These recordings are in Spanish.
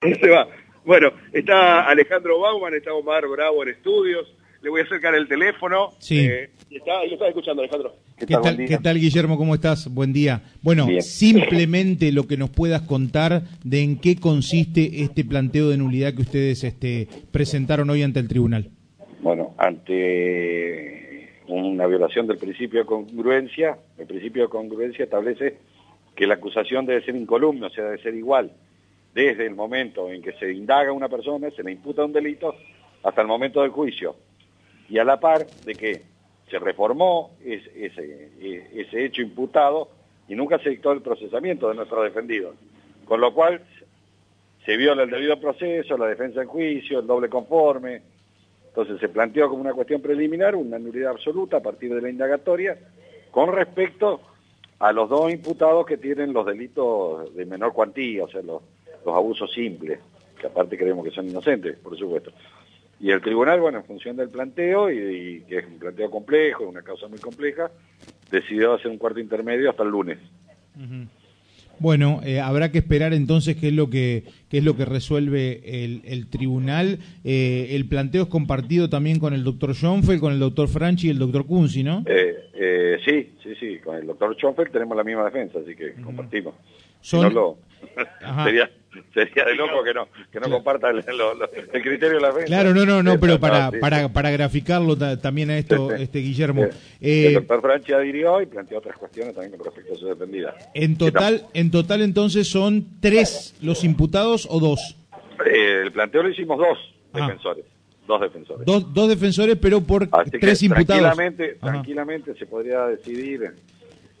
Se va. Bueno, está Alejandro Bauman, está Omar Bravo en estudios. Le voy a acercar el teléfono. Sí. Eh, y está, y lo estás escuchando, Alejandro. ¿Qué tal, ¿Qué tal, Guillermo? ¿Cómo estás? Buen día. Bueno, Bien. simplemente lo que nos puedas contar de en qué consiste este planteo de nulidad que ustedes este, presentaron hoy ante el tribunal. Bueno, ante una violación del principio de congruencia, el principio de congruencia establece que la acusación debe ser incolumna, o sea, debe ser igual, desde el momento en que se indaga una persona, se le imputa un delito, hasta el momento del juicio. Y a la par de que se reformó ese, hecho imputado y nunca se dictó el procesamiento de nuestros defendidos. Con lo cual se viola el debido proceso, la defensa en juicio, el doble conforme. Entonces se planteó como una cuestión preliminar una nulidad absoluta a partir de la indagatoria con respecto a los dos imputados que tienen los delitos de menor cuantía, o sea, los abusos simples, que aparte creemos que son inocentes, por supuesto. Y el tribunal, bueno, en función del planteo, y, y que es un planteo complejo, una causa muy compleja, decidió hacer un cuarto intermedio hasta el lunes. Bueno, eh, habrá que esperar entonces qué es lo que qué es lo que resuelve el, el tribunal. Eh, el planteo es compartido también con el doctor Schoenfeld, con el doctor Franchi y el doctor Kunzi, ¿no? Eh, eh, sí, sí, sí, con el doctor Schoenfeld tenemos la misma defensa, así que compartimos. Si Son- no lo- Ajá. sería, sería de loco que no, que no Claro. comparta el, lo- lo- el criterio de la defensa. Claro, no, no, no, pero para, para, para graficarlo ta- también a esto, Sí, sí. este Guillermo. Eh, Eh, el doctor Franchi adhirió y planteó otras cuestiones también con respecto a su defendida. en total, en total entonces son tres los imputados o dos. Eh, el planteo lo hicimos dos Ah. defensores, dos defensores. Dos, dos defensores, pero por Así que tres imputados. tranquilamente, Ajá. tranquilamente se podría decidir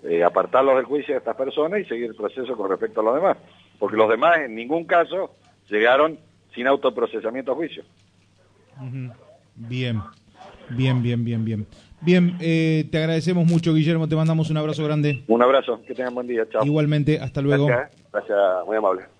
eh, apartarlos del juicio de estas personas y seguir el proceso con respecto a los demás. Porque los demás en ningún caso llegaron sin autoprocesamiento a juicio. Bien, bien, bien, bien, bien. Bien, eh, te agradecemos mucho, Guillermo. Te mandamos un abrazo grande. Un abrazo, que tengan buen día, chao. Igualmente, hasta luego. Gracias, eh. gracias, muy amable.